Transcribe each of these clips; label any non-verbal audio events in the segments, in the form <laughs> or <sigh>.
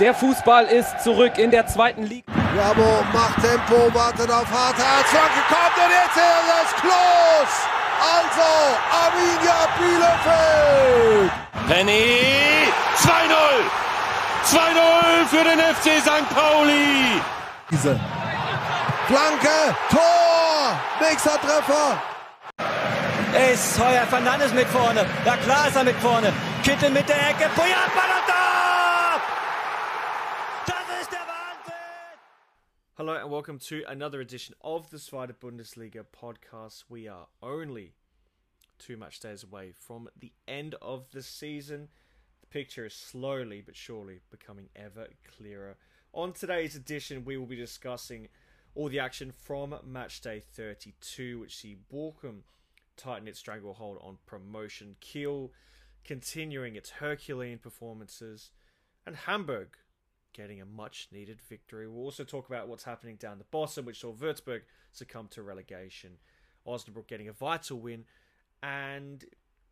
Der Fußball ist zurück in der zweiten Liga. Bravo macht Tempo, wartet auf Harthardt. Flanke kommt und jetzt ist es Klos. Also Arminia Bielefeld. Penny 2-0. 2-0 für den FC St. Pauli. Diese Flanke, Tor, nächster Treffer. Ist Heuer Fernandes mit vorne. Ja klar ist er mit vorne. Kittel mit der Ecke. Puyat, Ballon Hello and welcome to another edition of the Zweite Bundesliga podcast. We are only two match days away from the end of the season. The picture is slowly but surely becoming ever clearer. On today's edition, we will be discussing all the action from match day 32, which see Bochum tighten its stranglehold on promotion, Kiel continuing its Herculean performances, and Hamburg getting a much needed victory. We'll also talk about what's happening down the bottom, which saw Würzburg succumb to relegation, Osnabrück getting a vital win, and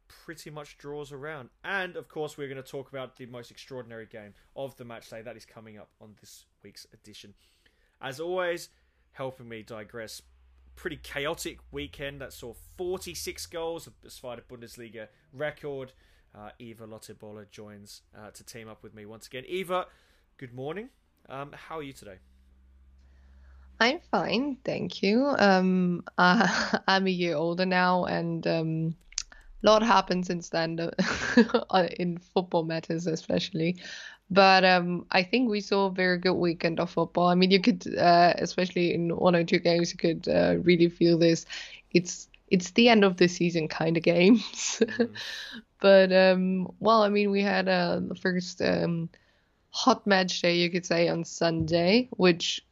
pretty much draws around. And of course, we're going to talk about the most extraordinary game of the match day that is coming up on this week's edition. As always, helping me digress. Pretty chaotic weekend that saw 46 goals, a Zweite Bundesliga record. Uh, Eva Lottebola joins uh, to team up with me once again. Eva, good morning. Um, how are you today? I'm fine, thank you. Um, <laughs> uh, I'm a year older now, and um, a lot happened since then <laughs> uh, in football matters, especially. But um, I think we saw a very good weekend of football. I mean, you could, uh, especially in one or two games, you could uh, really feel this. It's it's the end of the season kind of <laughs> games. Mm. but um, well, I mean, we had uh, the first um, hot match day, you could say, on Sunday, which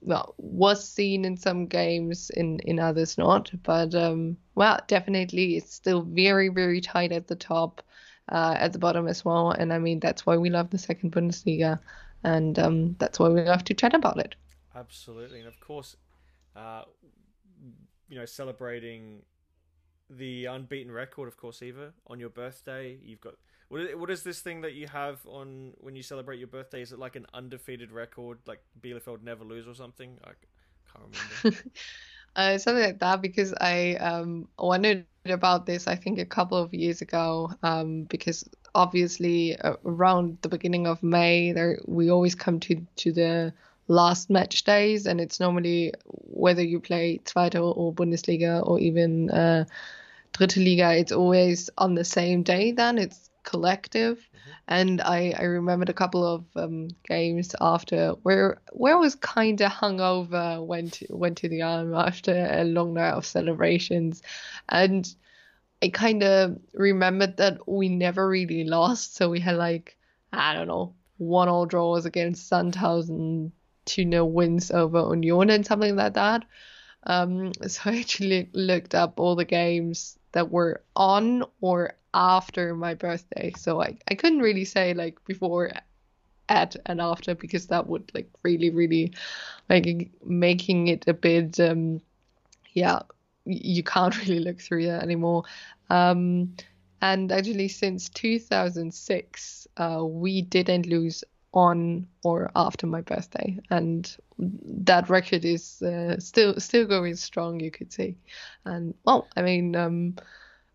well was seen in some games, in in others not. But um, well, definitely, it's still very very tight at the top uh, at the bottom as well. And I mean, that's why we love the second Bundesliga, and um, that's why we love to chat about it. Absolutely, and of course, uh, you know, celebrating the unbeaten record, of course, Eva, on your birthday. You've got what is, what is this thing that you have on when you celebrate your birthday? Is it like an undefeated record, like Bielefeld never lose or something? I can't remember. <laughs> uh, something like that because I um, wondered about this I think a couple of years ago um, because obviously uh, around the beginning of May there we always come to to the last match days and it's normally whether you play Zweite or Bundesliga or even uh, Dritte Liga it's always on the same day then it's collective mm-hmm. and I, I remembered a couple of um, games after where where I was kind of hungover went to, went to the arm after a long night of celebrations and I kind of remembered that we never really lost so we had like I don't know one all draws against Sandhausen two nil wins over Union and something like that um, <laughs> so I actually looked up all the games that were on or after my birthday. So I, I couldn't really say like before, at, and after because that would like really, really like making it a bit, um, yeah, you can't <laughs> really look through that anymore. Um, and actually, since 2006, uh, we didn't lose on or after my birthday, and that record is uh, still still going strong. You could say, and well, I mean, um,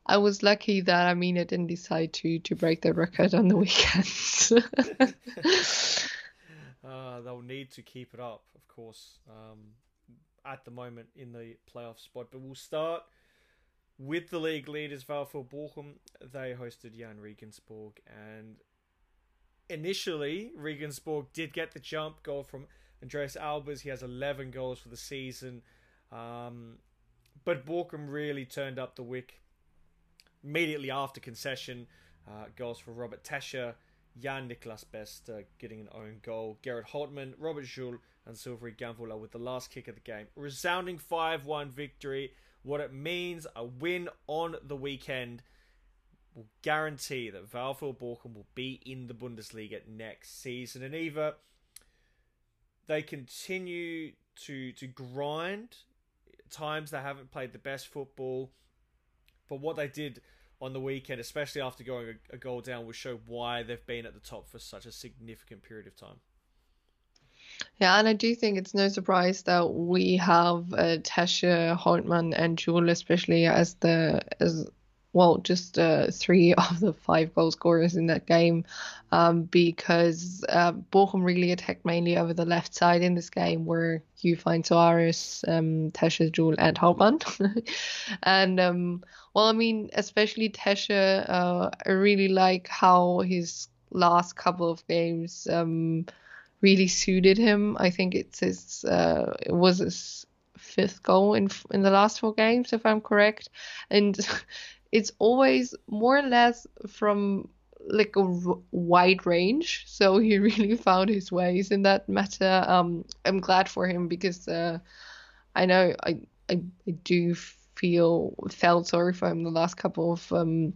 I was lucky that I mean I didn't decide to to break the record on the <laughs> weekends. <laughs> uh, they'll need to keep it up, of course, um, at the moment in the playoff spot. But we'll start with the league leaders, VfL Bochum. They hosted Jahn Regensburg, and initially, Regensburg did get the jump goal from Andreas Albers. He has 11 goals for the season. Um, but Bochum really turned up the wick immediately after concession. Uh, goals for Robert Tesche, Jan Niklas Best uh, getting an own goal, Gerrit Holtmann, Robert Žulj, and Silvère Ganvoula with the last kick of the game. Resounding 5 1 victory. What it means a win on the weekend will guarantee that VfL Bochum will be in the Bundesliga next season. And either they continue to to grind times they haven't played the best football, but what they did on the weekend, especially after going a, goal down, will show why they've been at the top for such a significant period of time. Yeah, and I do think it's no surprise that we have uh, Tesche, Holtmann, and Žulj, especially as the as well, just uh, three <laughs> of the five goal scorers in that game, um, because uh, Bochum really attacked mainly over the left side in this game, where you find Soares, um, Tesche, Žulj, and Holtmann. <laughs> and um, well, I mean, especially Tesche, uh, I really like how his last couple of games um, really suited him. I think it's his, uh, it was his fifth goal in in the last four games, if I'm correct, and <laughs> it's always more or less from like a wide range. So <laughs> he really found his ways in that matter. Um, I'm glad for him because uh, I know I, I, I do feel felt sorry for him the last couple of um,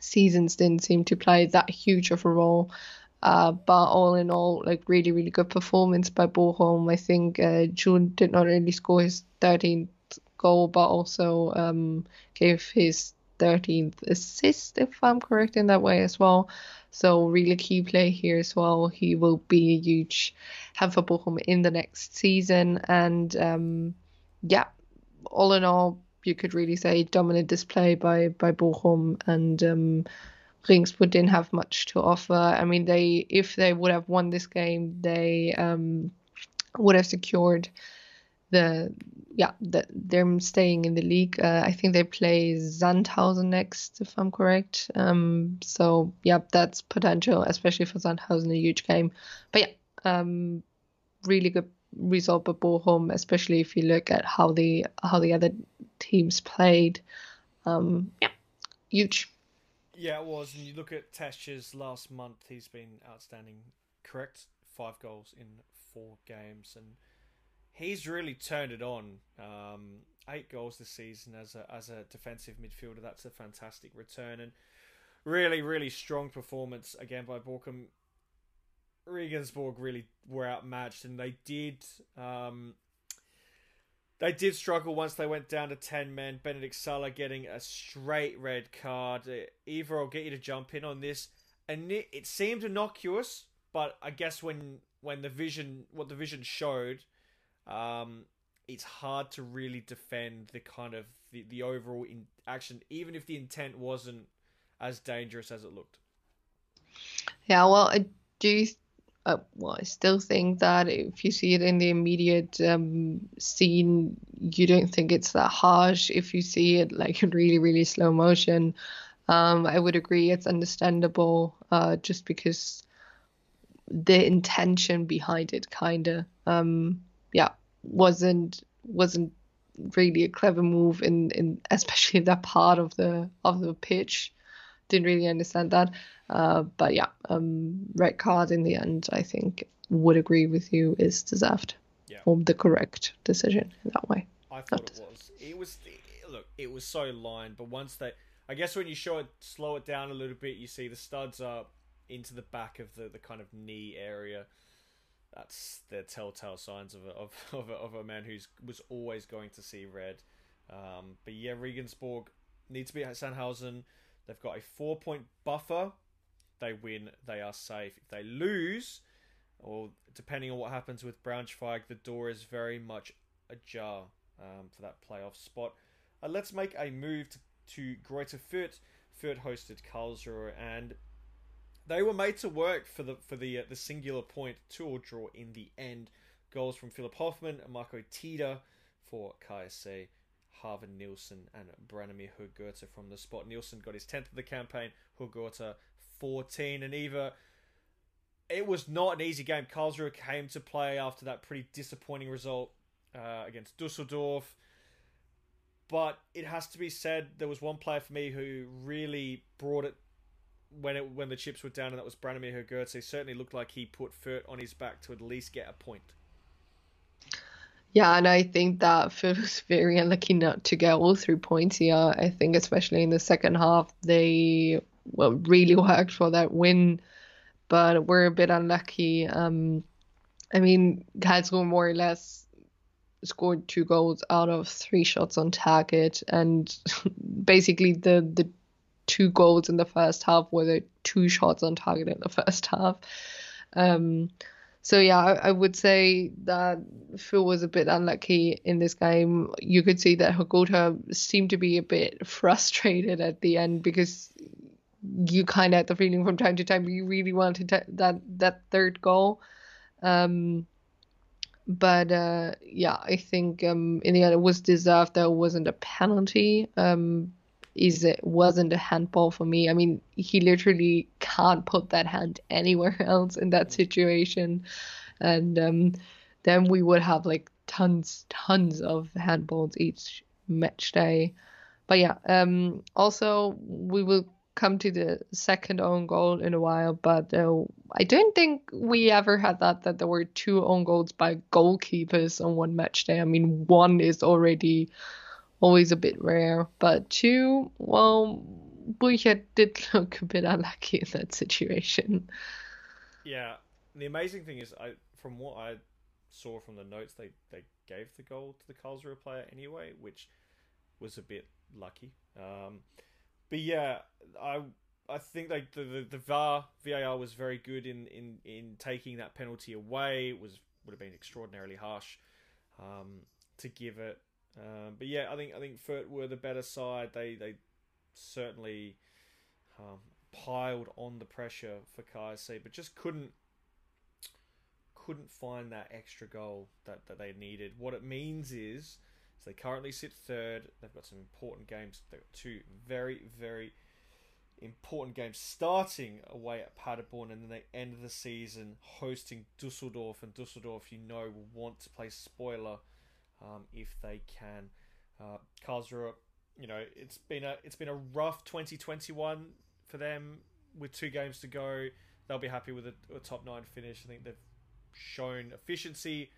seasons didn't seem to play that huge of a role. Uh, but all in all, like really, really good performance by Bochum. I think uh, Žulj did not only score his 13th goal, but also um, gave his 13th assist, if I'm correct in that way as well. So really key play here as well. He will be a huge help for Bochum in the next season. And um, yeah, all in all, you could really say dominant display by by Bochum and um, Regensburg didn't have much to offer. I mean, they if they would have won this game, they um, would have secured the yeah, the, them staying in the league. Uh, I think they play Sandhausen next, if I'm correct. Um, so yeah, that's potential, especially for Sandhausen, a huge game. But yeah, um, really good result by Bochum, especially if you look at how the how the other teams played. Um, yeah, huge. Yeah, it was. And you look at Tesche's last month; he's been outstanding. Correct, five goals in four games, and he's really turned it on. Um, eight goals this season as a as a defensive midfielder. That's a fantastic return and really really strong performance again by Bochum. Regensburg really were outmatched, and they did. Um, they did struggle once they went down to 10 men. Benedikt Saller getting a straight red card. Eva, I'll get you to jump in on this. And it, it seemed innocuous, but I guess when when the vision, what the vision showed, um, it's hard to really defend the kind of the, the overall in action, even if the intent wasn't as dangerous as it looked. Yeah, well, I do. Uh, well, I still think that if you see it in the immediate um, scene, you don't think it's that harsh. If you see it like in really, really slow motion, um, I would agree it's understandable. Uh, just because the intention behind it, kind of. Um, yeah, wasn't wasn't really a clever move in in especially that part of the of the pitch. Didn't really understand that. Uh, but yeah, um, red card in the end, I think would agree with you is deserved. Yeah. Or the correct decision in that way. I thought it was. It was look, it was so lined, but once they I guess when you show it slow it down a little bit, you see the studs are into the back of the, the kind of knee area that's the telltale signs of a, of <laughs> of a, of a man who's was always going to see red. Um, but yeah, Regensburg needs to be at Sandhausen. They've got a four point buffer. They win, they are safe. If they lose, or depending on what happens with Braunschweig, the door is very much ajar um, for that playoff spot. Uh, let's make a move to, to Greuther Fürth. Fürth hosted Karlsruhe, and they were made to work for the for the uh, the singular point two or draw in the end. Goals from Philipp Hofmann and Marco Thiede for KSC, Håvard Nielsen and Branimir Hrgota from the spot. Nielsen got his 10th of the campaign, Hugurta 14. And Eva, it was not an easy game. Karlsruhe came to play after that pretty disappointing result uh, against Dusseldorf. But it has to be said, there was one player for me who really brought it when it when the chips were down, and that was Branimir Hrgota. He certainly looked like he put Fürth on his back to at least get a point. Yeah, and I think that Fürth was very unlucky not to get all three points here. I think especially in the second half, they well really <laughs> worked for that win, but were a bit unlucky. Um, I mean, Karlsruhe more or less scored two goals out of three shots on target, and <laughs> basically the the two goals in the first half, were there two shots on target in the first half. Um, so yeah, I, I, would say that Fürth was a bit unlucky in this game. You could see that Hrgota seemed to be a bit frustrated at the end because you kind of had the feeling from time to time you really wanted to, that that third goal. Um, but uh, yeah, I think um, in the end it was deserved. There wasn't a penalty. Um, is it wasn't a handball for me. I mean, he literally can't put that hand anywhere <laughs> else in that situation, and um, then we would have like tons, tons of handballs each match day. But yeah, um, also we will come to the second own goal in a while, but uh, I don't think we ever had that that there were two own goals by goalkeepers on one match day. I mean, one is already always a bit rare, but two, well, Buya did <laughs> look a bit unlucky in that situation. Yeah, the amazing thing is, I from what I saw from the notes, they they gave the goal to the Karlsruhe player anyway, which was a bit lucky. Um, but yeah, I I think like the, the the VAR VAR was very good in, in, in taking that penalty away. It was would have been extraordinarily harsh um, to give it. Um, but yeah, I think I think Fürth were the better side. They they certainly um, piled on the pressure for KSC, but just couldn't couldn't find that extra goal that, that they needed. What it means is so they currently sit third. They've got some important games. They've got two very, very important games starting away at Paderborn and then they end the season hosting Dusseldorf. And Dusseldorf, you know, will want to play spoiler um, if they can. Uh, Karlsruhe, you know, it's been a it's been a rough 2021 for them with two games to go. They'll be happy with a, a top nine finish. I think they've shown efficiency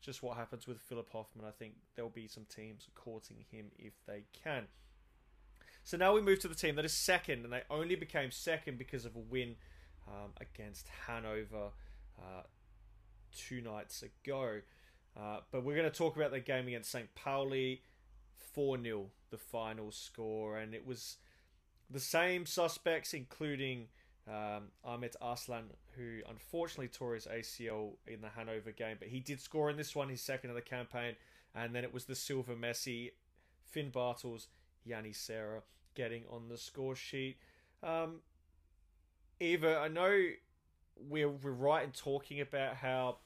just what happens with Philipp Hofmann. I think there'll be some teams courting him if they can. So now we move to the team that is second, and they only became second because of a win um, against Hanover uh, two nights ago. Uh, but we're going to talk about the game against St. Pauli, 4 0, the final score, and it was the same suspects, including um, Ahmet Arslan, who unfortunately tore his ACL in the Hanover game, but he did score in this one, his second of the campaign. And then it was the Silver Messi, Finn Bartels, Janni Serra getting on the score sheet. Um, Eva, I know we're, we're right in talking about how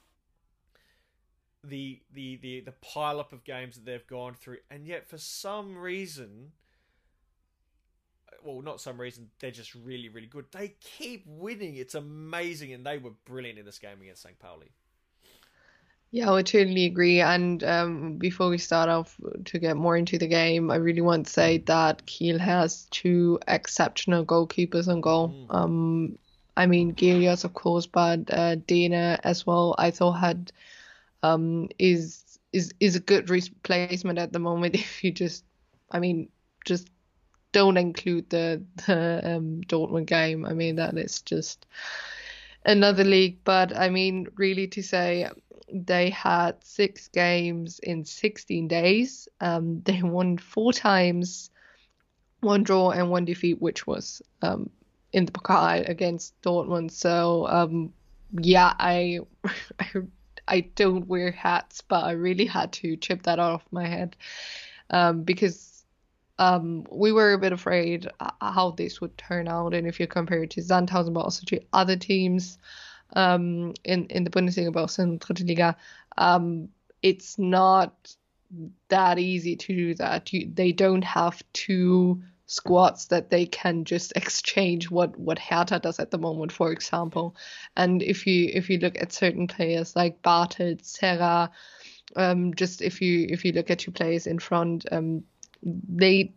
the the the the pile up of games that they've gone through, and yet for some reason well, not some reason, they're just really, really good. They keep winning. It's amazing, and they were brilliant in this game against St. Pauli. Yeah, I totally agree. And um, before we start off to get more into the game, I really want to say that Kiel has two exceptional goalkeepers on goal. Mm. Um, I mean, Gelios, of course, but uh, Dähne as well. I thought had um, is is is a good replacement at the moment. <laughs> If you just, I mean, just don't include the the um, Dortmund game. I mean that is just another league. But I mean, really to say they had six games in 16 days. Um, <laughs> they won four times, one draw and one defeat, which was um, in the Pokal against Dortmund. So um, yeah, I, <laughs> I I don't wear hats, but I really had to chip that off my head um, because um, we were a bit afraid uh, how this would turn out, and if you compare it to Sandhausen, but also to other teams um, in in the Bundesliga, but also in Dritte Liga, um, it's not that easy to do that. You, they don't have two squads that they can just exchange what what Hertha does at the moment, for example. And if you if you look at certain players like Bartels, Serra, um, just if you if you look at two players in front, um, they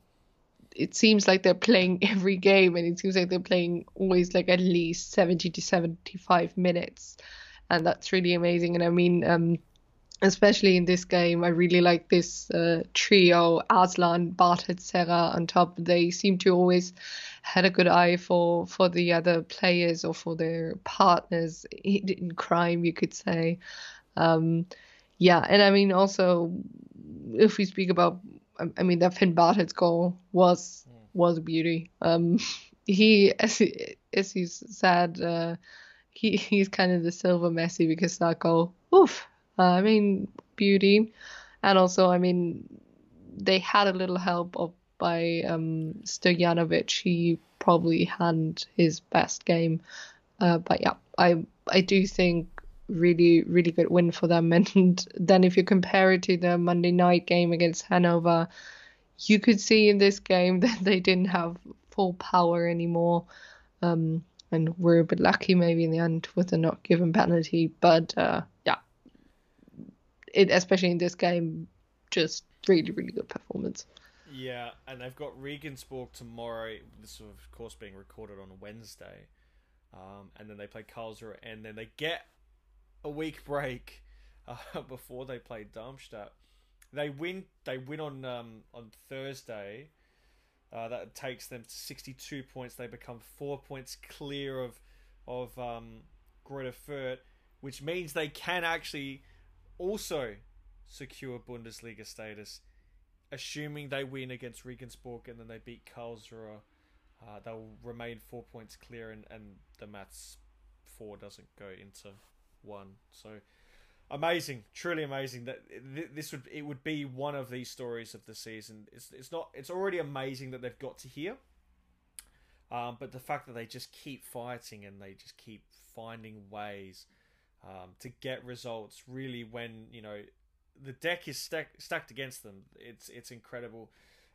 it seems like they're playing <laughs> every game and it seems like they're playing always like at least 70 to 75 minutes and that's really amazing and i mean um, especially in this game i really like this uh, trio Arslan Bartels Serra on top they seem to always had a good eye for for the other players or for their partners in crime you could say um, yeah and i mean also if we speak about I mean, that Finn Bartels goal was was a beauty. Um, <laughs> he, as he, as he said, uh, he he's kind of the silver Messi because that goal, oof. Uh, I mean, beauty, and also, I mean, they had a little help of by um, Stojanovic. He probably had his best game, uh, but yeah, I I do think really really good win for them. <laughs> And then if you compare it to the Monday night game against Hanover, you could see in this game <laughs> that they didn't have full power anymore. Um, and we're a bit lucky maybe in the end with the not given penalty. But uh, yeah, it especially in this game, just really really good performance. Yeah, and they've got Regensburg tomorrow. This of course being recorded on Wednesday, um, and then they play Karlsruhe, and then they get a week <laughs> break uh, before they play Darmstadt. They win. They win on um, on Thursday. Uh, that takes them to 62 points. They become four points clear of of um, Greuther Fürth, which means they can actually also secure Bundesliga status, assuming they win against Regensburg and then they beat Karlsruhe. Uh, they'll remain four points clear, and, and the maths four doesn't go into one. So amazing, truly amazing that this would it would be one of these stories of the season. It's it's not it's already amazing that they've got to here, um, but the fact that they just keep fighting and they just keep finding ways um, to get results. Really, when you know the deck is stack, stacked against them, it's it's incredible.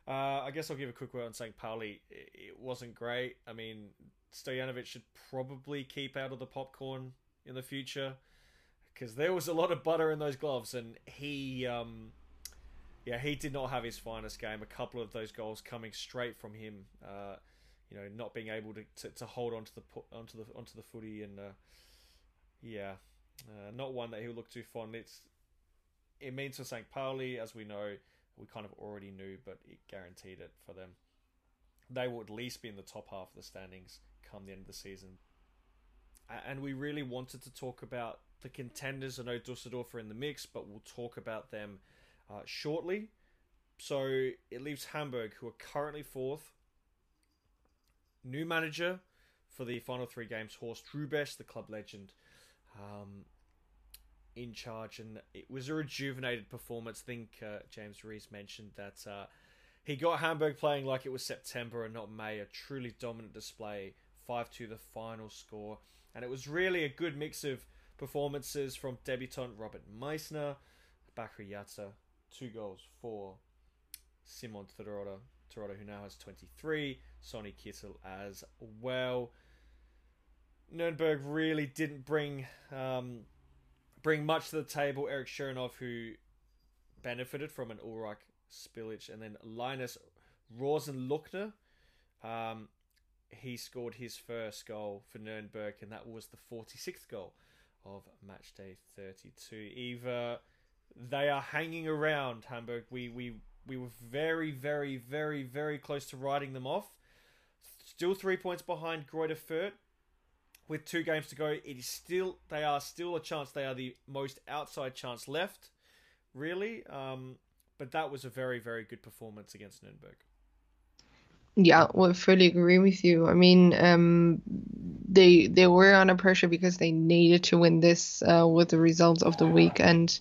Uh, I guess I'll give a quick word on St. Pauli. It, it wasn't great. I mean, Stojanovic should probably keep out of the popcorn in the future because there was a lot of butter in those gloves, and he, um, yeah, he did not have his finest game. A couple of those goals coming straight from him, uh, you know, not being able to, to, to, hold onto the onto the onto the footy, and uh, yeah, uh, not one that he'll look too fond. It's it means for St. Pauli, as we know, we kind of already knew, but it guaranteed it for them. They will at least be in the top half of the standings come the end of the season and we really wanted to talk about the contenders. I know Dusseldorf are in the mix, but we'll talk about them uh, shortly. So it leaves Hamburg, who are currently fourth. New manager for the final three games, Horst Hrubesch, the club legend, um, in charge, and it was a rejuvenated performance. I think uh, James Rees mentioned that uh, he got Hamburg playing like it was September and not May. A truly dominant display, five to the final score and it was really a good mix of performances from debutant Robert Meissner, Bakery Jatta, two goals for Simon Terodde, Terodde who now has 23, Sonny Kittel as well. Nuremberg really didn't bring um, bring much to the table. Erik Shuranov, who benefited from an Ulreich spillage, and then Linus Rosenlöcher, um, he scored his first goal for Nuremberg, and that was the 46th goal of match day 32. Eva, they are hanging around Hamburg. We we we were very very very very close to riding them off. Still three points behind Greuther Fürth. With two games to go, it is still they are still a chance. They are the most outside chance left, really. Um, but that was a very very good performance against Nuremberg. Yeah, well, I fully agree with you. I mean, um, they they were under pressure because they needed to win this uh, with the results of the weekend,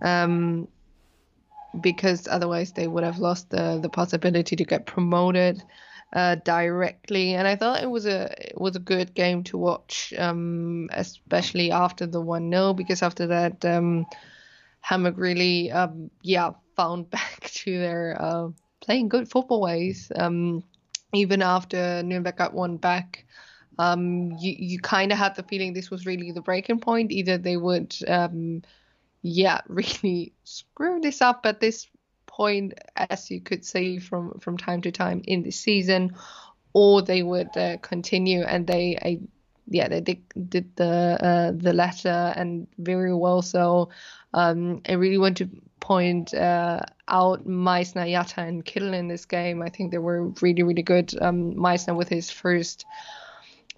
um, because otherwise they would have lost the the possibility to get promoted uh, directly. And I thought it was a it was a good game to watch, um, especially after the one 0 because after that, um, Hamburg really, um, yeah, found <laughs> back to their uh, playing good football ways. Um, even after Nuremberg got one back, um, you you kind of had the feeling this was really the breaking point. Either they would, um, yeah, <laughs> really screw this up at this point, as you could see from from time to time in the season, or they would uh, continue and they, I, yeah, they did, did the uh, the latter and very well. So um, I really want to point uh, out Meissner, Jatta, and Kittel in this game. I think they were really, really good. Um, Meissner with his first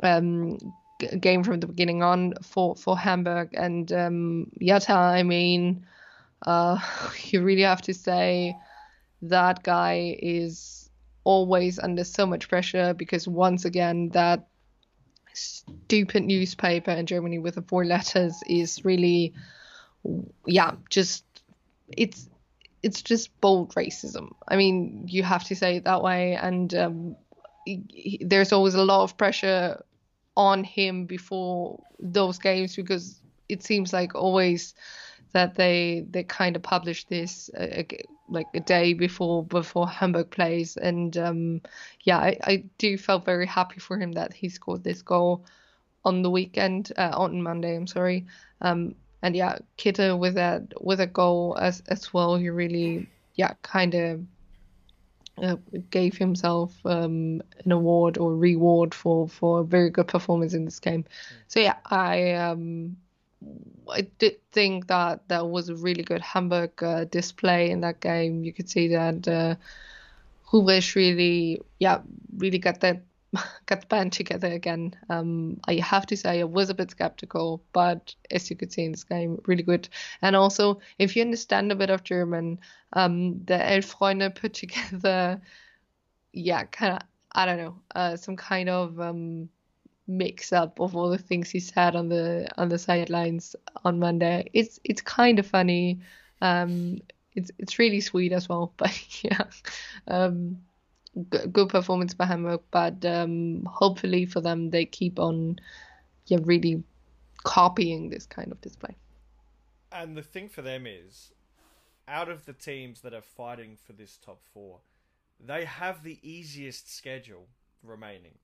um, game from the beginning on for, for Hamburg, and um, Jatta, I mean, uh, <laughs> you really have to say that guy is always under so much pressure because once again that stupid newspaper in Germany with the four letters is really yeah just it's it's just bold racism. I mean, you have to say it that way, and um, he, there's always a lot of pressure on him before those games because it seems like always that they they kind of publish this uh, like a day before before Hamburg plays, and um, yeah, I, I do felt very happy for him that he scored this goal on the weekend uh, on Monday. I'm sorry. Um, and yeah, Kittel with that with a goal as as well. He really yeah kind of uh, gave himself um, an award or reward for for a very good performance in this game. So yeah, I um, I did think that that was a really good Hamburg uh, display in that game. You could see that uh, really yeah really got that <laughs> got the band together again. Um, I have to say I was a bit skeptical, but as you could see in this game, really good. And also, if you understand a bit of German, um, the Elf Freunde put <laughs> together, yeah, kind of, I don't know, uh, some kind of um, mix up of all the things he said on the on the sidelines on Monday. It's it's kind of funny. Um, it's it's really sweet as well, <laughs> but yeah. Um, good performance by Hamburg, but um, hopefully for them they keep on, yeah, really copying this kind of display. And the thing for them is, out of the teams that are fighting for this top four, they have the easiest schedule remaining.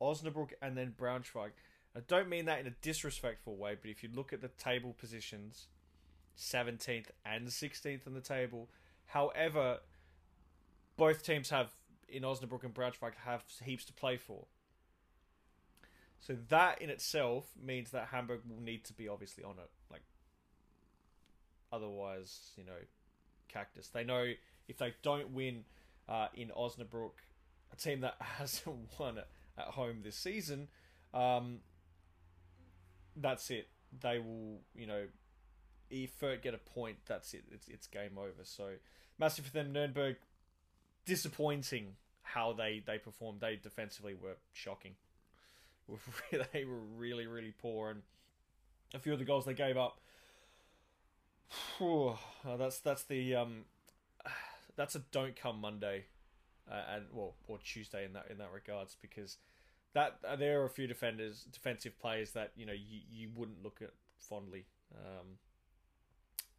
Osnabrück and then Braunschweig. I don't mean that in a disrespectful way, but if you look at the table positions, 17th and 16th on the table, however, both teams have in Osnabrück and Braunschweig have heaps to play for. So that in itself means that Hamburg will need to be obviously on it. Like, otherwise, you know, cactus. They know if they don't win uh, in Osnabrück, a team that <laughs> hasn't won at home this season, um, that's it. They will, you know, if Fürth get a point, that's it. It's it's game over. So massive for them. Nuremberg disappointing how they they performed. They defensively were shocking. <laughs> they were really really poor, and a few of the goals they gave up. <sighs> Whew, that's that's the um, <sighs> that's a don't come Monday, uh, and well or Tuesday in that in that regards because that uh, there are a few defenders defensive players that you know you, you wouldn't look at fondly. Um,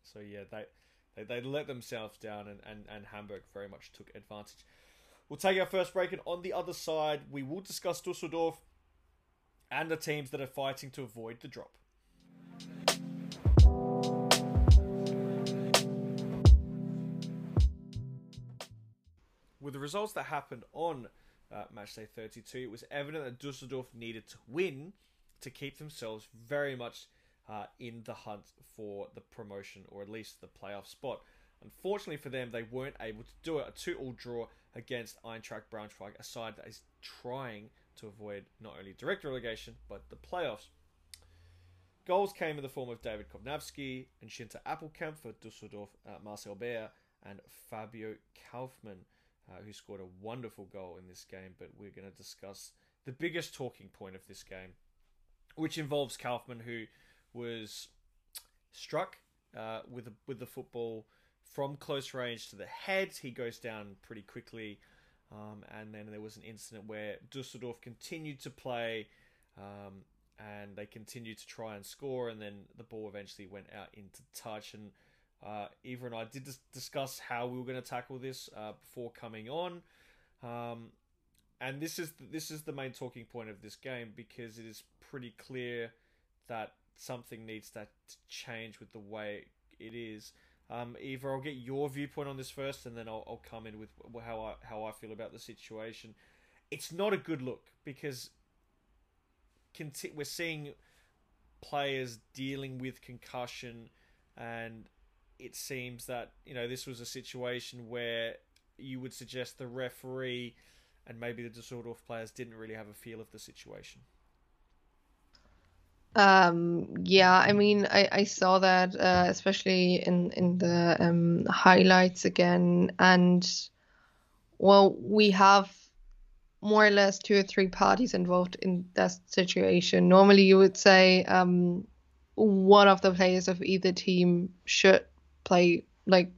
so yeah, they they, they let themselves down, and, and, and Hamburg very much took advantage. We'll take our first break, and on the other side, we will discuss Dusseldorf and the teams that are fighting to avoid the drop. With the results that happened on uh, match day 32, it was evident that Dusseldorf needed to win to keep themselves very much uh, in the hunt for the promotion or at least the playoff spot. Unfortunately for them, they weren't able to do it. A 2 all draw against Eintracht Braunschweig, a side that is trying to avoid not only direct relegation but the playoffs. Goals came in the form of Dawid Kownacki and Shinta Appelkamp for Dusseldorf, uh, Marcel Bär, and Fabio Kaufmann, uh, who scored a wonderful goal in this game. But we're going to discuss the biggest talking point of this game, which involves Kaufmann, who was struck uh, with a, with the football from close range to the head. He goes down pretty quickly. Um, and then there was an incident where Dusseldorf continued to play um, and they continued to try and score. And then the ball eventually went out into touch. And uh, Eva and I did dis- discuss how we were going to tackle this uh, before coming on. Um, and this is this is the main talking point of this game because it is pretty clear that something needs to change with the way it is. Um, Eva, I'll get your viewpoint on this first, and then I'll, I'll come in with how I how I feel about the situation. It's not a good look because conti- we're seeing players dealing with concussion, and it seems that you know this was a situation where you would suggest the referee and maybe the Dusseldorf players didn't really have a feel of the situation. Um, yeah, I mean, I, I saw that uh, especially in in the um, highlights again, and well, we have more or less two or three parties involved in that situation. Normally, you would say um, one of the players of either team should play like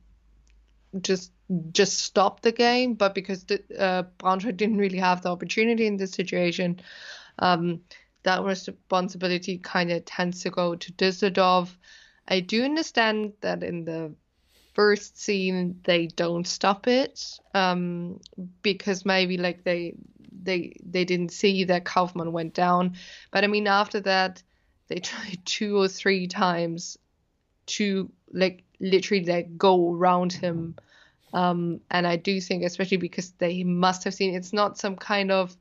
just just stop the game, but because the, uh, Braunschweig didn't really have the opportunity in this situation, um, that responsibility kind of tends to go to Düsseldorf. I do understand that in the first scene they don't stop it um, because maybe like they they they didn't see that Kaufmann went down, but I mean after that they <laughs> tried two or three times to like literally like go around him. Um, and I do think, especially because they must have seen it's not some kind of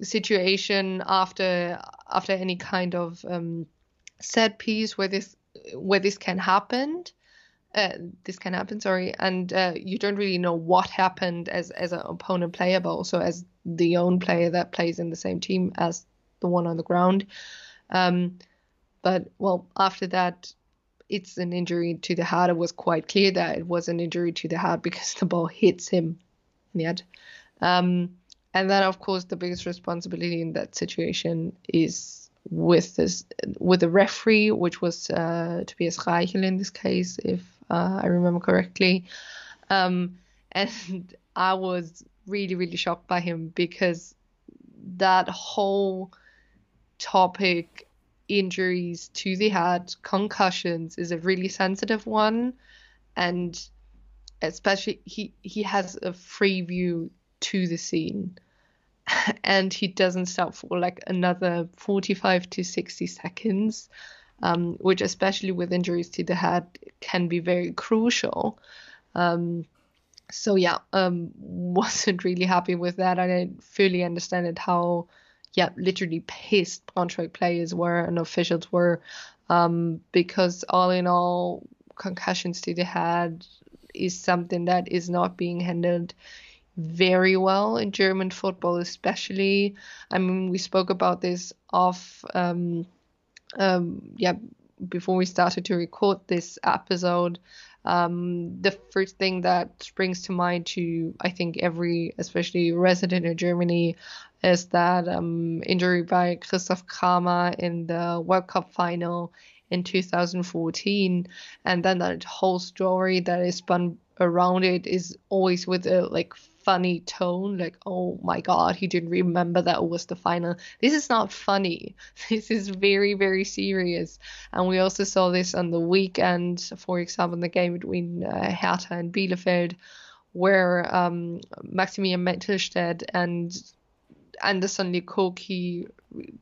situation after after any kind of um, set piece where this where this can happen. Uh, this can happen, sorry, and uh, you don't really know what happened as as an opponent player, but also as the own player that plays in the same team as the one on the ground. Um, but well, after that, it's an injury to the heart. It was quite clear that it was an injury to the heart <laughs> because the ball hits him in the head. Um, and then, of course, the biggest responsibility in that situation is with this with the referee, which was uh, Tobias Reichel in this case, if uh, I remember correctly. Um, <laughs> and I was really, really shocked by him because that whole topic injuries to the head, concussions is a really sensitive one, and especially he he has a free view to the scene, <laughs> and he doesn't stop for like another 45 to 60 seconds, um, which especially with injuries to the head can be very crucial. Um, so yeah, um, <laughs> wasn't really happy with that. I didn't fully understand it how yeah, literally pissed Braunschweig players were and officials were, um, because all in all, concussions that they had is something that is not being handled very well in German football, especially. I mean, we spoke about this off, um, um, yeah, before we started to record this episode. Um, the first thing that springs to mind to I think every, especially resident in Germany, is that um, injury by Christoph Kramer in the World Cup final in 2014, and then that whole story that is spun around it is always with a like funny tone, like oh my god, he didn't remember that was the final. This is not funny. <laughs> This is very very serious, and we also saw this on the weekend, for example, in the game between uh, Hertha and Bielefeld, where um, Maximilian Mittelstädt and Anderson Lucoqui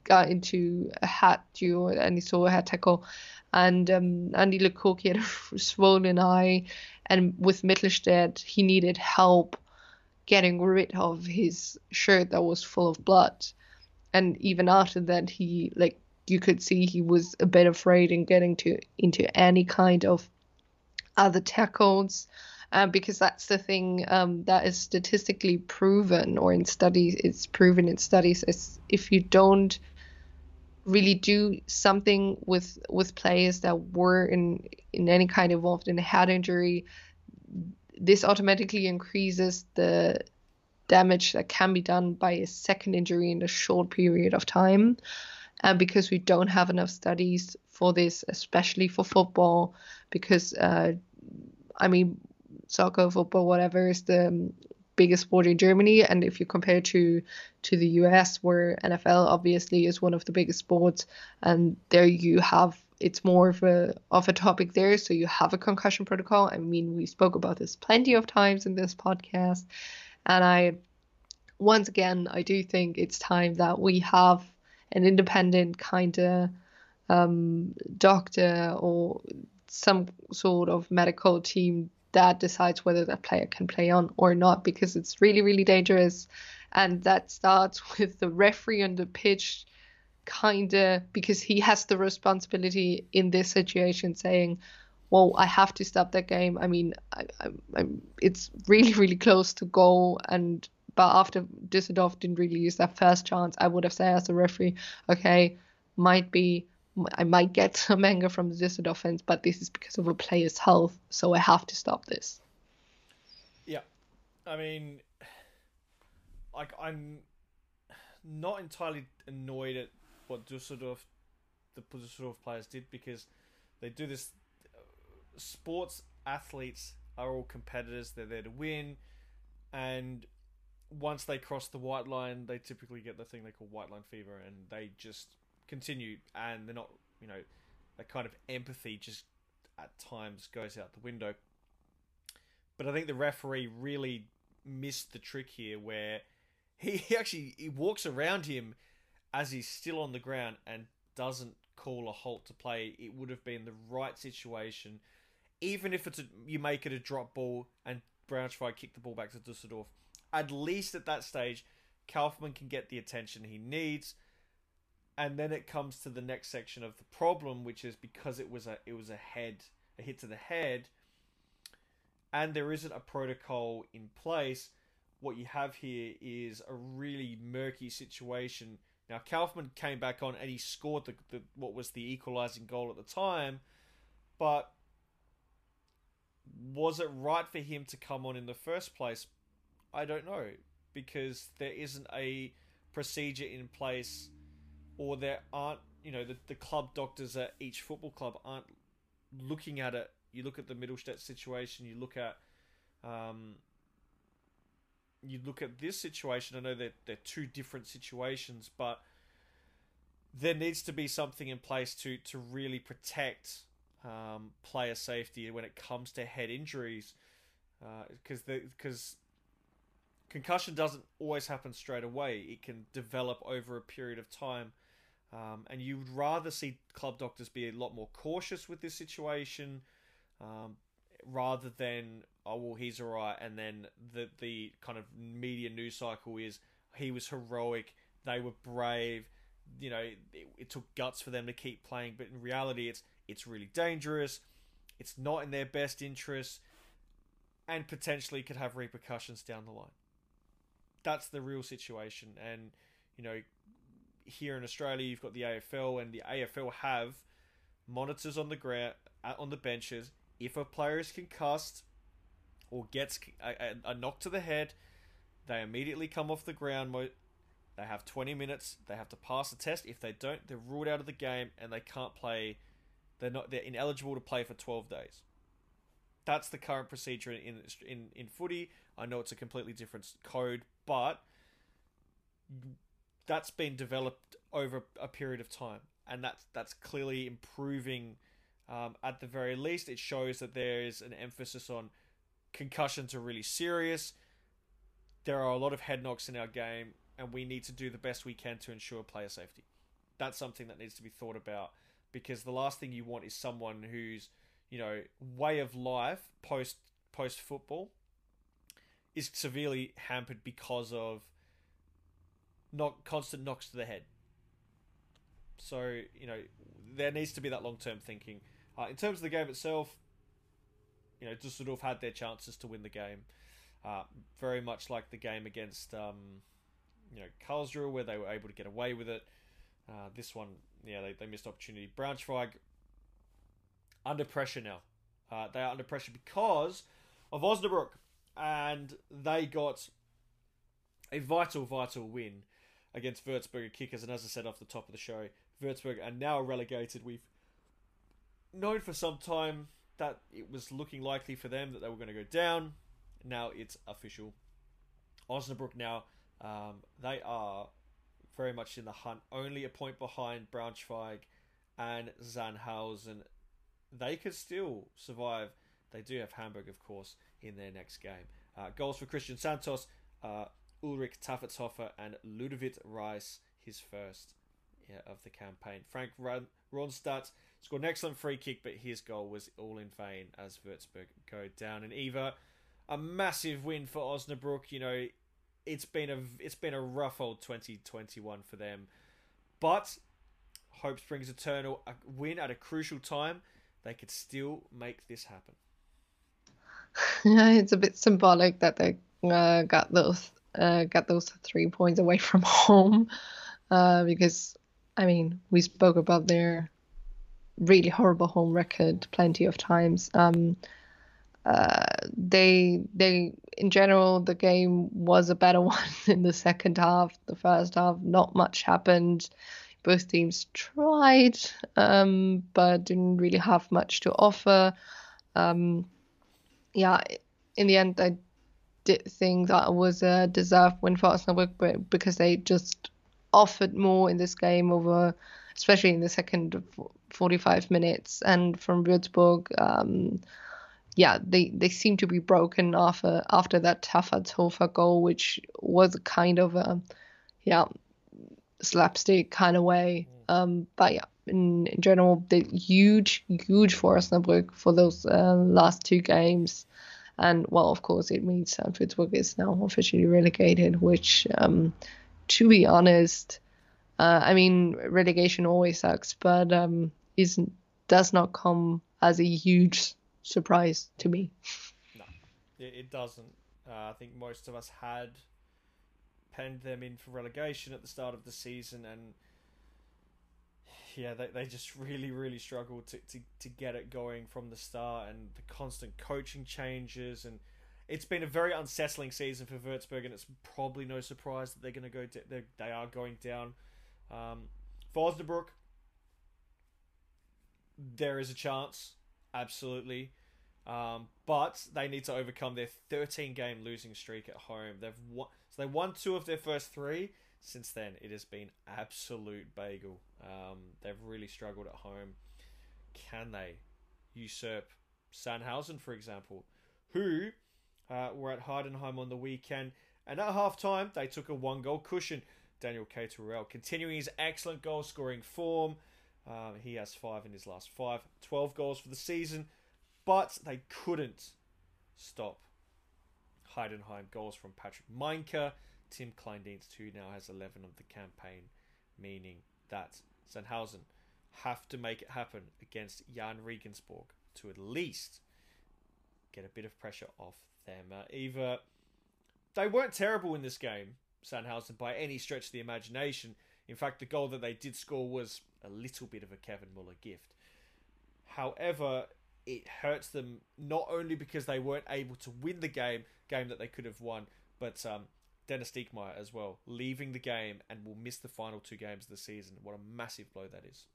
got into a hat duel and he saw a hat tackle. And um, Andy Lukoki had a swollen eye, and with Mittelstädt, he needed help getting rid of his shirt that was full of blood. And even after that, he like you could see he was a bit afraid in getting to into any kind of other tackles uh, because that's the thing um, that is statistically proven, or in studies, it's proven in studies, is if you don't really do something with with players that were in in any kind involved in a head injury, this automatically increases the damage that can be done by a second injury in a short period of time. And because we don't have enough studies for this, especially for football, because uh, I mean, soccer, football, whatever is the um, biggest sport in Germany. And if you compare to to the US, where NFL obviously is one of the biggest sports, and there you have it's more of a of a topic there. So you have a concussion protocol. I mean, we spoke about this plenty of times in this podcast, and I once again I do think it's time that we have an independent kind of um, doctor or some sort of medical team that decides whether that player can play on or not because it's really, really dangerous. And that starts <laughs> with the referee on the pitch, kind of because he has the responsibility in this situation saying, well, I have to stop that game. I mean, I, I, it's really, <laughs> really close to goal. And but after Düsseldorf didn't really use that first chance, I would have said as a referee, okay, might be I might get <laughs> some anger from Düsseldorf offense, but this is because of a player's health, so I have to stop this. Yeah, I mean, like I'm not entirely annoyed at what Dusseldorf, the Dusseldorf players did because they do this. Uh, sports athletes are all competitors; they're there to win, and once they cross the white line, they typically get the thing they call white line fever, and they just continue, and they're not, you know, that kind of empathy just at times goes out the window. But I think the referee really missed the trick here, where <laughs> he actually he walks around him as he's still on the ground and doesn't call a halt to play. It would have been the right situation, even if it's a, you make it a drop ball and Braunschweig kick the ball back to Dusseldorf. At least at that stage, Kaufmann can get the attention he needs, and then it comes to the next section of the problem, which is because it was a it was a head a hit to the head, and there isn't a protocol in place what you have here is a really murky situation. Now Kaufmann came back on and he scored the, the what was the equalising goal at the time, but was it right for him to come on in the first place? I don't know because there isn't a procedure in place, or there aren't you know the the club doctors at each football club aren't looking at it. You look at the Mittelstadt situation. You look at um, you look at this situation, I know that they're two different situations, but there needs to be something in place to to really protect um, player safety when it comes to head injuries, because uh, because concussion doesn't always happen straight away. It can develop over a period of time. Um, and you would rather see club doctors be a lot more cautious with this situation, um, rather than oh well he's alright and then the the kind of media news cycle is he was heroic they were brave you know it, it, took guts for them to keep playing but in reality it's it's really dangerous it's not in their best interest and potentially could have repercussions down the line. That's the real situation and you know here in Australia you've got the AFL and the AFL have monitors on the ground uh, on the benches if a player is concussed or gets a, a, knock to the head, they immediately come off the ground. They have 20 minutes. They have to pass the test. If they don't, they're ruled out of the game and they can't play. They're not. They're ineligible to play for 12 days. That's the current procedure in in in footy. I know it's a completely different code, but that's been developed over a period of time, and that's that's clearly improving um, at the very least, it shows that there is an emphasis on concussions are really serious. There are a lot of head knocks in our game, and we need to do the best we can to ensure player safety. That's something that needs to be thought about because the last thing you want is someone whose, you know, way of life post post football is severely hampered because of not constant knocks to the head. So, you know, there needs to be that long term thinking. Uh, in terms of the game itself, you know, Dusseldorf had their chances to win the game. Uh, very much like the game against, um, you know, Karlsruhe, where they were able to get away with it. Uh, this one, yeah, they, they missed opportunity. Braunschweig under pressure now. Uh, they are under pressure because of Osnabrück, and they got a vital, vital win against Würzburger Kickers. And as I said off the top of the show, Würzburg are now relegated. We've known for some time that it was looking likely for them that they were going to go down. Now it's official. Osnabrück now, um, they are very much in the hunt, only a point behind Braunschweig and Sandhausen. They could still survive. They do have Hamburg, of course, in their next game. Uh, goals for Christian Santos, uh, Ulrich Taffertshofer, and Ludovit Reis, his first yeah, of the campaign. Frank Ronstadt Scored an excellent free kick, but his goal was all in vain as Würzburg go down. And Eva, a massive win for Osnabrück. You know, it's been a it's been a rough old 2021 for them, but hope springs eternal. A win at a crucial time, they could still make this happen. Yeah, <laughs> it's a bit symbolic that they uh, got those uh, got those three points away from <laughs> home, uh, because I mean we spoke about their really horrible home record plenty of times. Um, uh, they they in general the game was a better <laughs> one in the second half. The first half, not much happened. Both teams tried, um, but didn't really have much to offer. Um, yeah, in the end, I did think that was a deserved win for Osnabrück because they just offered more in this game over, especially in the second 45 minutes. And from Würzburg, um, yeah, they, they seem to be broken after after that Taffertshofer goal, which was kind of a yeah slapstick kind of way. Um, but yeah, in, in general, the huge huge for Osnabrück for those uh, last two games. And well, of course, it means Würzburg is now officially relegated, which, um, to be honest, uh, I mean, relegation always sucks, but um, isn't does not come as a huge surprise to me. No, it doesn't. Uh, I think most of us had penned them in for relegation at the start of the season, and yeah, they, they just really, really struggled to, to, to get it going from the start, and the constant coaching changes, and it's been a very unsettling season for Würzburg, and it's probably no surprise that they're going to go. they they are going down. Um, for Osnabrück, there is a chance, absolutely. Um, but they need to overcome their 13 game losing streak at home. They've won, so they won two of their first three. Since then, it has been absolute bagel. Um, they've really struggled at home. Can they usurp Sandhausen, for example, who uh, were at Heidenheim on the weekend, and at half time they took a one goal cushion. Daniel Keita-Ruel continuing his excellent goal scoring form. Um, he has five in his last five, 12 goals for the season, but they couldn't stop Heidenheim goals from Patrick Mainka, Tim Kleindienst, who now has 11 of the campaign, meaning that Sandhausen have to make it happen against Jahn Regensburg to at least get a bit of pressure off them. Uh, either they weren't terrible in this game, Sandhausen, by any stretch of the imagination. In fact, the goal that they did score was a little bit of a Kevin Müller gift. However, it hurts them not only because they weren't able to win the game, game that they could have won, but um, Dennis Diekmeier as well, leaving the game and will miss the final two games of the season. What a massive blow that is.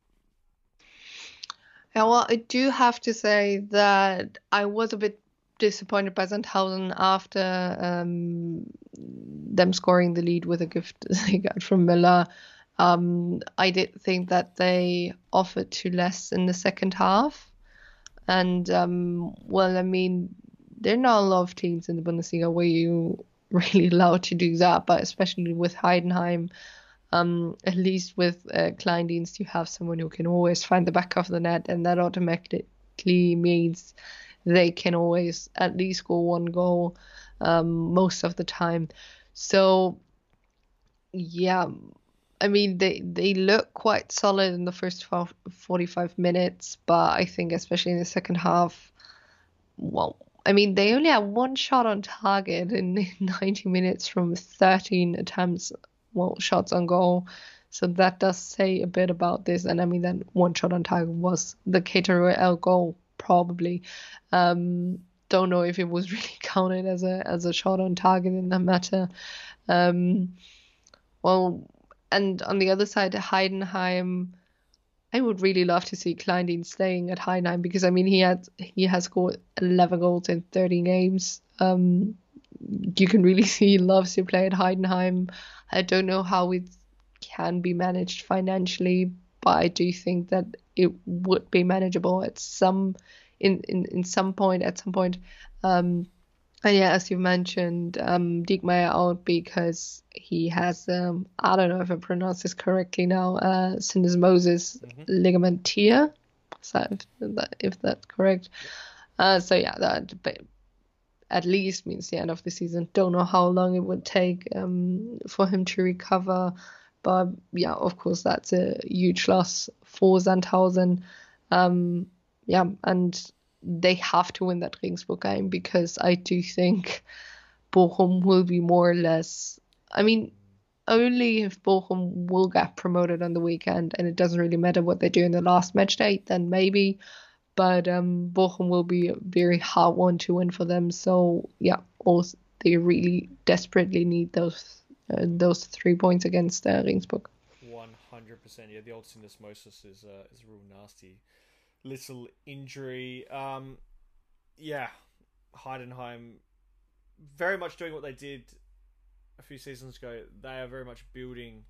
Yeah, well, I do have to say that I was a bit disappointed by Sandhausen after um, them scoring the lead with a gift <laughs> they got from Müller. Um, I did think that they offered too less in the second half. And, um, well, I mean, there are not a lot of teams in the Bundesliga where you <laughs> really allowed to do that, but especially with Heidenheim, um, at least with uh, Kleindienst, you have someone who can always find the back of the net, and that automatically means they can always at least score one goal um, most of the time. So, yeah, I mean they they look quite solid in the first 45 minutes, but I think especially in the second half, well, I mean, they only had one shot on target in <laughs> 90 minutes from 13 attempts, well, shots on goal. So that does say a bit about this. And I mean, that one shot on target was the Keita-Ruel goal, probably. Um, don't know if it was <laughs> really counted as a as a shot on target in that matter. Um, well, and on the other side, Heidenheim I would really love to see Kleindienst staying at Heidenheim because I mean he had he has scored 11 goals in 30 games. Um, you can really <laughs> see he loves to play at Heidenheim. I don't know how it can be managed financially, but I do think that it would be manageable at some in in, in some point at some point. Um, and yeah, as you mentioned, um, Diekmeier out because he has, um, I don't know if I pronounce this correctly now, uh, syndesmosis mm-hmm. ligament tear. So if, that, if that's correct. Uh, so yeah, that at least means the end of the season. Don't know how long it would take um, for him to recover. But yeah, of course, that's a huge loss for Sandhausen. Um, yeah, and they have to win that Regensburg game because I do think Bochum will be more or less. I mean, only if Bochum will get promoted on the weekend and it doesn't really matter what they do in the last match day, then maybe. but um, Bochum will be a very hard one to win for them. So yeah, also they really desperately need those uh, those three points against uh, Regensburg. One hundred percent. Yeah, the old syndesmosis is uh, is real nasty little injury. Um, yeah, Heidenheim very much doing what they did a few seasons ago. They are very much building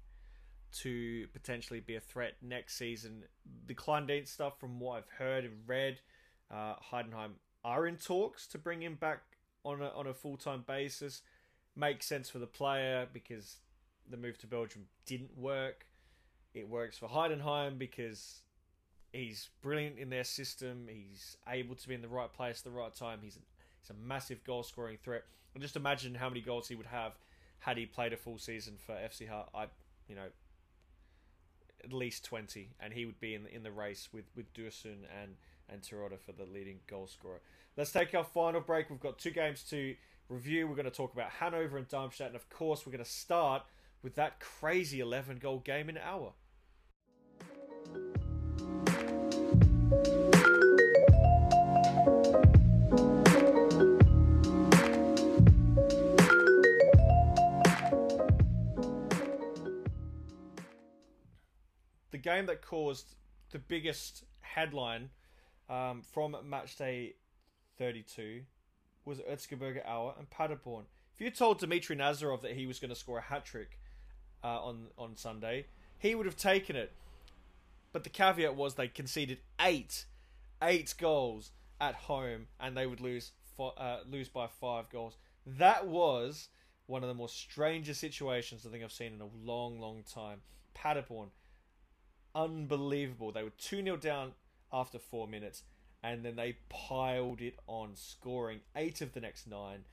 to potentially be a threat next season. The Kleindienst stuff, from what I've heard and read, uh, Heidenheim are in talks to bring him back on a, on a full time basis. Makes sense for the player because the move to Belgium didn't work. It works for Heidenheim because he's brilliant in their system. He's able to be in the right place at the right time. He's a, he's a massive goal scoring threat. And just imagine how many goals he would have had he played a full season for FC Hart. I, you know, at least twenty, and he would be in the, in the race with with Dursun and and Terodde for the leading goal scorer. Let's take our final break. We've got two games to review. We're going to talk about Hanover and Darmstadt, and of course, we're going to start with that crazy 11 goal game in. The game that caused the biggest headline um, from match day 32 was Erzgebirge Aue and Paderborn. If you told Dmitry Nazarov that he was going to score a hat trick uh, on on Sunday, he would have taken it. But the caveat was they conceded eight, eight goals at home, and they would lose uh, lose by five goals. That was one of the more strangest situations I think I've seen in a long, long time. Paderborn, unbelievable. They were two 0 down after four minutes, and then they piled it on, scoring eight of the next nine,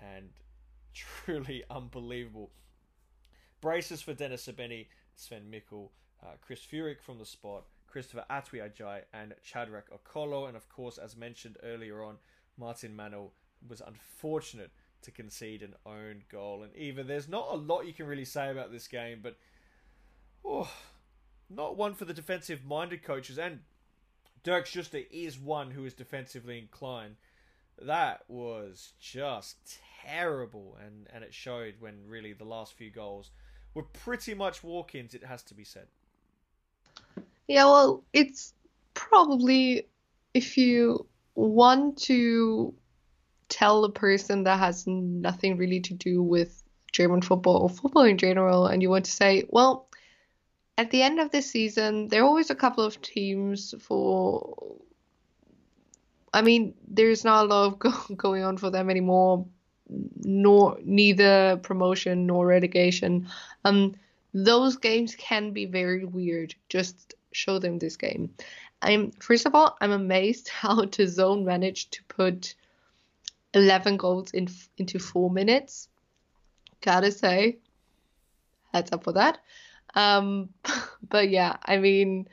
and <laughs> truly unbelievable. Braces for Dennis Srbeny, Sven Michel, uh, Chris Führich from the spot, Christopher Antwi-Adjei, and Chadrak Okolo, and of course, as mentioned earlier on, Martin Männel was unfortunate to concede an own goal. And even there's not a lot you can really say about this game, but oh, not one for the defensive minded coaches. And Dirk Schuster is one who is defensively inclined. That was just terrible, and, and it showed when really the last few goals were pretty much walk ins, it has to be said. Yeah, well, it's probably if you want to tell a person that has nothing really to do with German football or football in general, and you want to say, well, at the end of the season, there are always a couple of teams for. I mean, there's not a lot of go- <laughs> going on for them anymore, nor neither promotion nor relegation. Um, those games can be very weird. Just show them this game. I'm first of all, I'm amazed <laughs> how DAZN managed to put 11 goals in into four minutes. Gotta say, heads up for that. Um, <laughs> but yeah, I mean,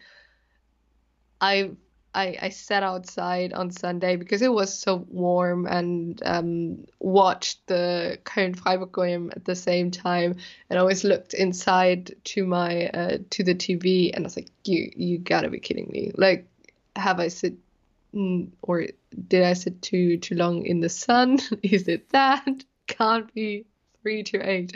I I, I sat outside on Sunday because it was so warm and um, watched the Köln Freiburg game at the same time. And always looked inside to my uh, to the TV and I was like, you you gotta be kidding me! Like, have I sit mm, or did I sit too too long in the sun? <laughs> Is it that? <laughs> Can't be three to eight.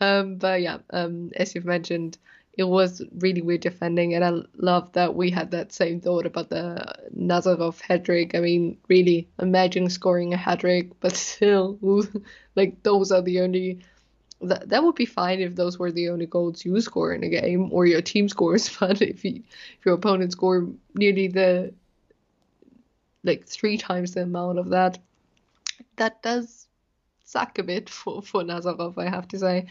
Um, but yeah, um, as you've mentioned it was really weird defending, and I love that we had that same thought about the Nazarov hat trick. I mean, really, imagine scoring a hat trick, but <laughs> still, <laughs> like those are the only. That, that would be fine if those were the only goals you score in a game or your team <laughs> scores. But if, you, if your opponent score nearly the like three times the amount of that, that does suck a bit <laughs> for for Nazarov, I have to say.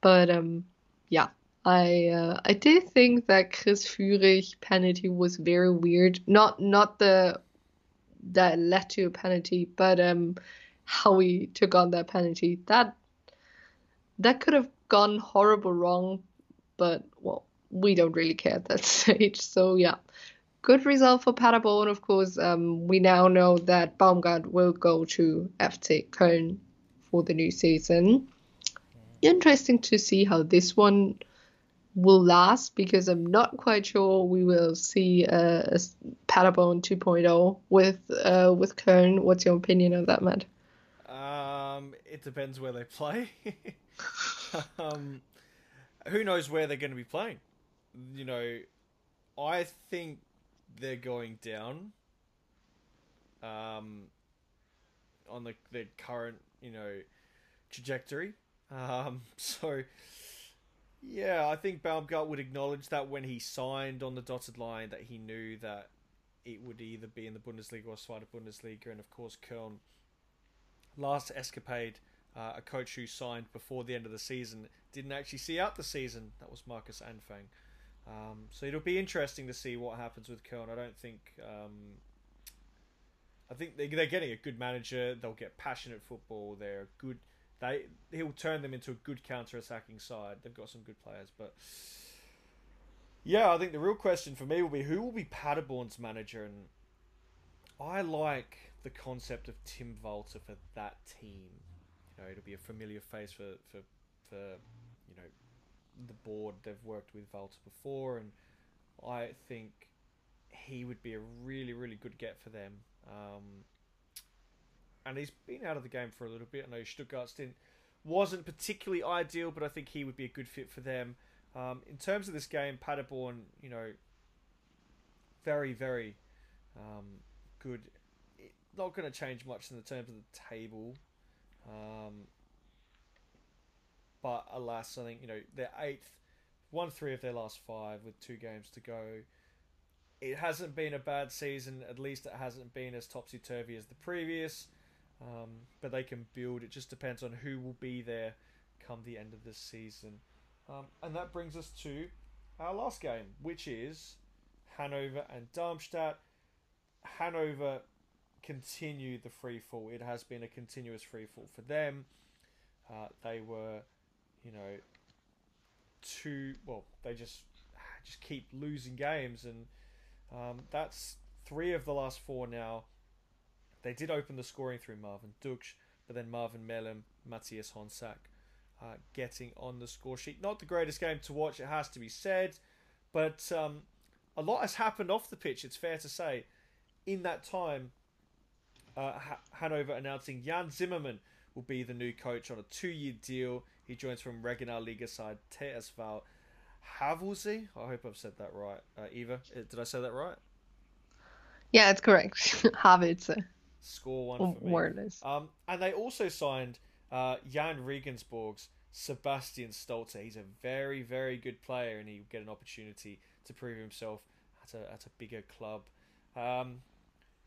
But um, yeah, I uh, I did think that Chris Führich penalty was very weird. Not not the that led to a penalty, but um how he took on that penalty. That that could have gone horrible wrong, but well, we don't really care at that <laughs> stage. So yeah. Good result for Paderborn, of course. Um, we now know that Baumgart will go to FC Köln for the new season. Interesting to see how this one will last because I'm not quite sure we will see a, a Paderborn 2.0 with uh, with Kern. What's your opinion on that, Matt? Um, it depends where they play. <laughs> um, who knows where they're going to be playing? You know, I think they're going down. Um, on the the current you know trajectory. Um, <laughs> so yeah, I think Baumgart would acknowledge that when he signed on the dotted line that he knew that it would either be in the Bundesliga or Zweite Bundesliga, and of course Köln. Last escapade, uh, a coach who signed before the end of the season didn't actually see out the season. That was Markus Anfang. Um, so it'll be interesting to see what happens with Köln. I don't think. Um, I think they, they're getting a good manager. They'll get passionate football. They're good. They he'll turn them into a good counter-attacking side. They've got some good players, but yeah, I think the real question for me will be who will be Paderborn's manager, and I like the concept of Tim Walter for that team. You know, it'll be a familiar face for for for you know the board. They've worked with Walter before, and I think he would be a really really good get for them. Um, and he's been out of the game for a little bit. I know Stuttgart stint wasn't particularly ideal, but I think he would be a good fit for them. Um, in terms of this game, Paderborn, you know, very, very um, good. It, not going to change much in the terms of the table. Um, but alas, I think, you know, they're eighth, won three of their last five with two games to go. It hasn't been a bad season, at least it hasn't been as topsy turvy as the previous. Um, but they can build. It just depends on who will be there come the end of this season. Um, and that brings us to our last game, which is Hanover and Darmstadt. Hanover continue the free fall. It has been a continuous free fall for them. Uh, they were, you know, two. Well, they just just keep losing games, and um, that's three of the last four now. They did open the scoring through Marvin Ducksch, but then Marvin Mehlem, Mathias Honsak uh, getting on the score sheet. Not the greatest game to watch, it has to be said, but um, a lot has happened off the pitch, it's fair to say. In that time, uh, Hanover announcing Jan Zimmermann will be the new coach on a two year deal. He joins from Regionalliga side TSV Havelse. I hope I've said that right. Uh, Eva, uh, did I say that right? Yeah, it's correct. <laughs> Havelse. Score one for me. Wordless. Um, and they also signed uh, Jahn Regensburg's Sebastian Stolze. He's a very, very good player, and he'll get an opportunity to prove himself at a at a bigger club. Um,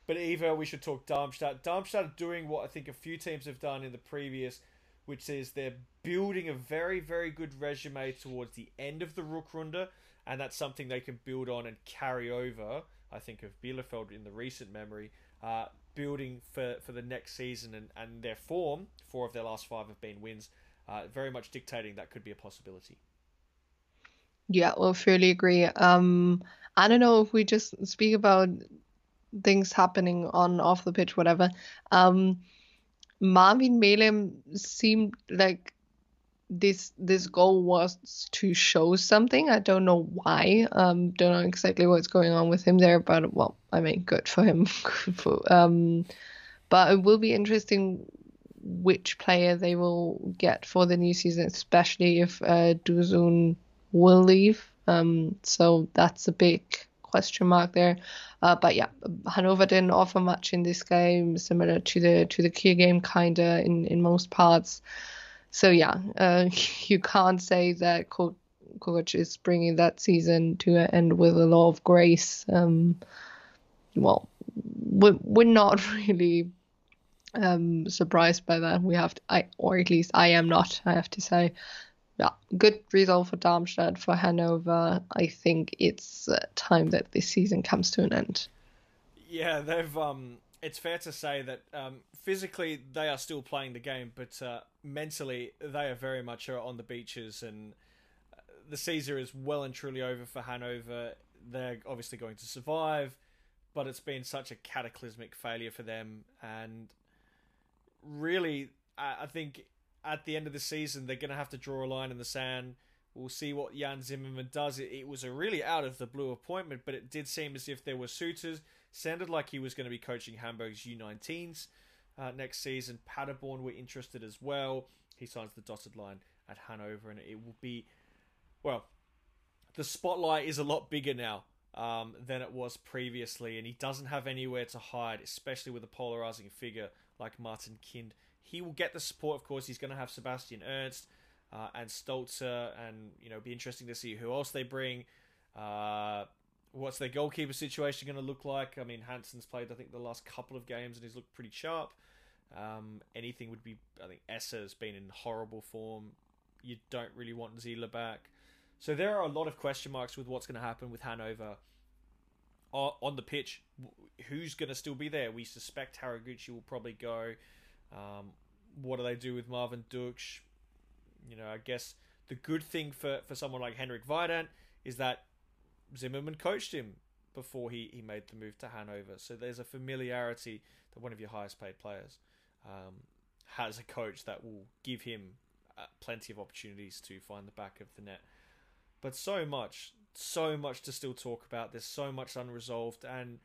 but Eva, we should talk Darmstadt. Darmstadt are doing what I think a few teams have done in the previous, which is they're building a very, very good resume towards the end of the Rook Rückrunde, and that's something they can build on and carry over. I think of Bielefeld in the recent memory. Uh, building for, for the next season and, and their form, four of their last five have been wins, uh, very much dictating that could be a possibility. Yeah, well, fairly agree. Um, I don't know if we just speak about things happening on off the pitch, whatever. Um, Marvin Mehlem seemed like this this goal was to show something. I don't know why. Um, don't know exactly what's going on with him there, but well, I mean, good for him. <laughs> um, but it will be interesting which player they will get for the new season, especially if uh, Dursun will leave. Um, so that's a big question mark there. Uh, but yeah, Hanover didn't offer much in this game, similar to the to the Kiel game, kinda in in most parts so yeah, uh, <laughs> you can't say that Kocak is bringing that season to an end with a lot of grace. Um, well, we're, we're not <laughs> really um, surprised by that. We have, to, I or at least I am not. I have to say, yeah, good result for Darmstadt for Hanover. I think it's uh, time that this season comes to an end. Yeah, they've um, it's fair to say that um, physically they are still playing the game, but uh, mentally they are very much on the beaches, and uh, the Caesar is well and truly over for Hanover. They're obviously going to survive, but it's been such a cataclysmic failure for them, and really, I think at the end of the season they're going to have to draw a line in the sand. We'll see what Jan Zimmermann does. It, it was a really out of the blue appointment, but it did seem as if there were suitors. Sounded like he was going to be coaching Hamburg's U19s uh, next season. Paderborn were interested as well. He signs the dotted line at Hanover, and it will be, well, the spotlight is a lot bigger now um, than it was previously, and he doesn't have anywhere to hide, especially with a polarizing figure like Martin Kind. He will get the support, of course. He's going to have Sebastian Ernst uh, and Stolzer, and you know, be interesting to see who else they bring. Uh, what's their goalkeeper situation going to look like? I mean, Hansen's played, I think, the last couple of games, and he's looked pretty sharp. Um, anything would be, I think, Esser's been in horrible form. You don't really want Zieler back. So there are a lot of question marks with what's going to happen with Hanover on the pitch. Who's going to still be there? We suspect Haraguchi will probably go. Um, what do they do with Marvin Ducksch? You know, I guess the good thing for, for someone like Hendrik Weydandt is that Zimmermann coached him before he, he made the move to Hanover. So there's a familiarity that one of your highest paid players um, has a coach that will give him uh, plenty of opportunities to find the back of the net. But so much, so much to still talk about. There's so much unresolved, and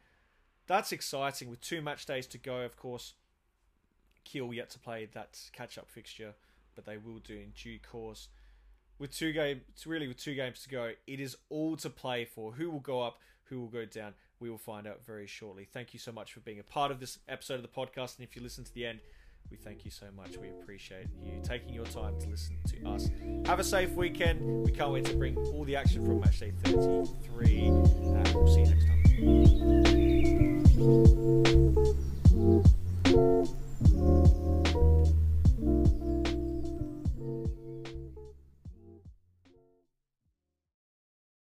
that's exciting. With two match days to go, of course, Kiel yet to play that catch-up fixture, but they will do in due course. With two games, really with two games to go, it is all to play for. Who will go up? Who will go down? We will find out very shortly. Thank you so much for being a part of this episode of the podcast, and if you listen to the end, we thank you so much. We appreciate you taking your time to listen to us. Have a safe weekend. We can't wait to bring all the action from match day 33. And we'll see you next time.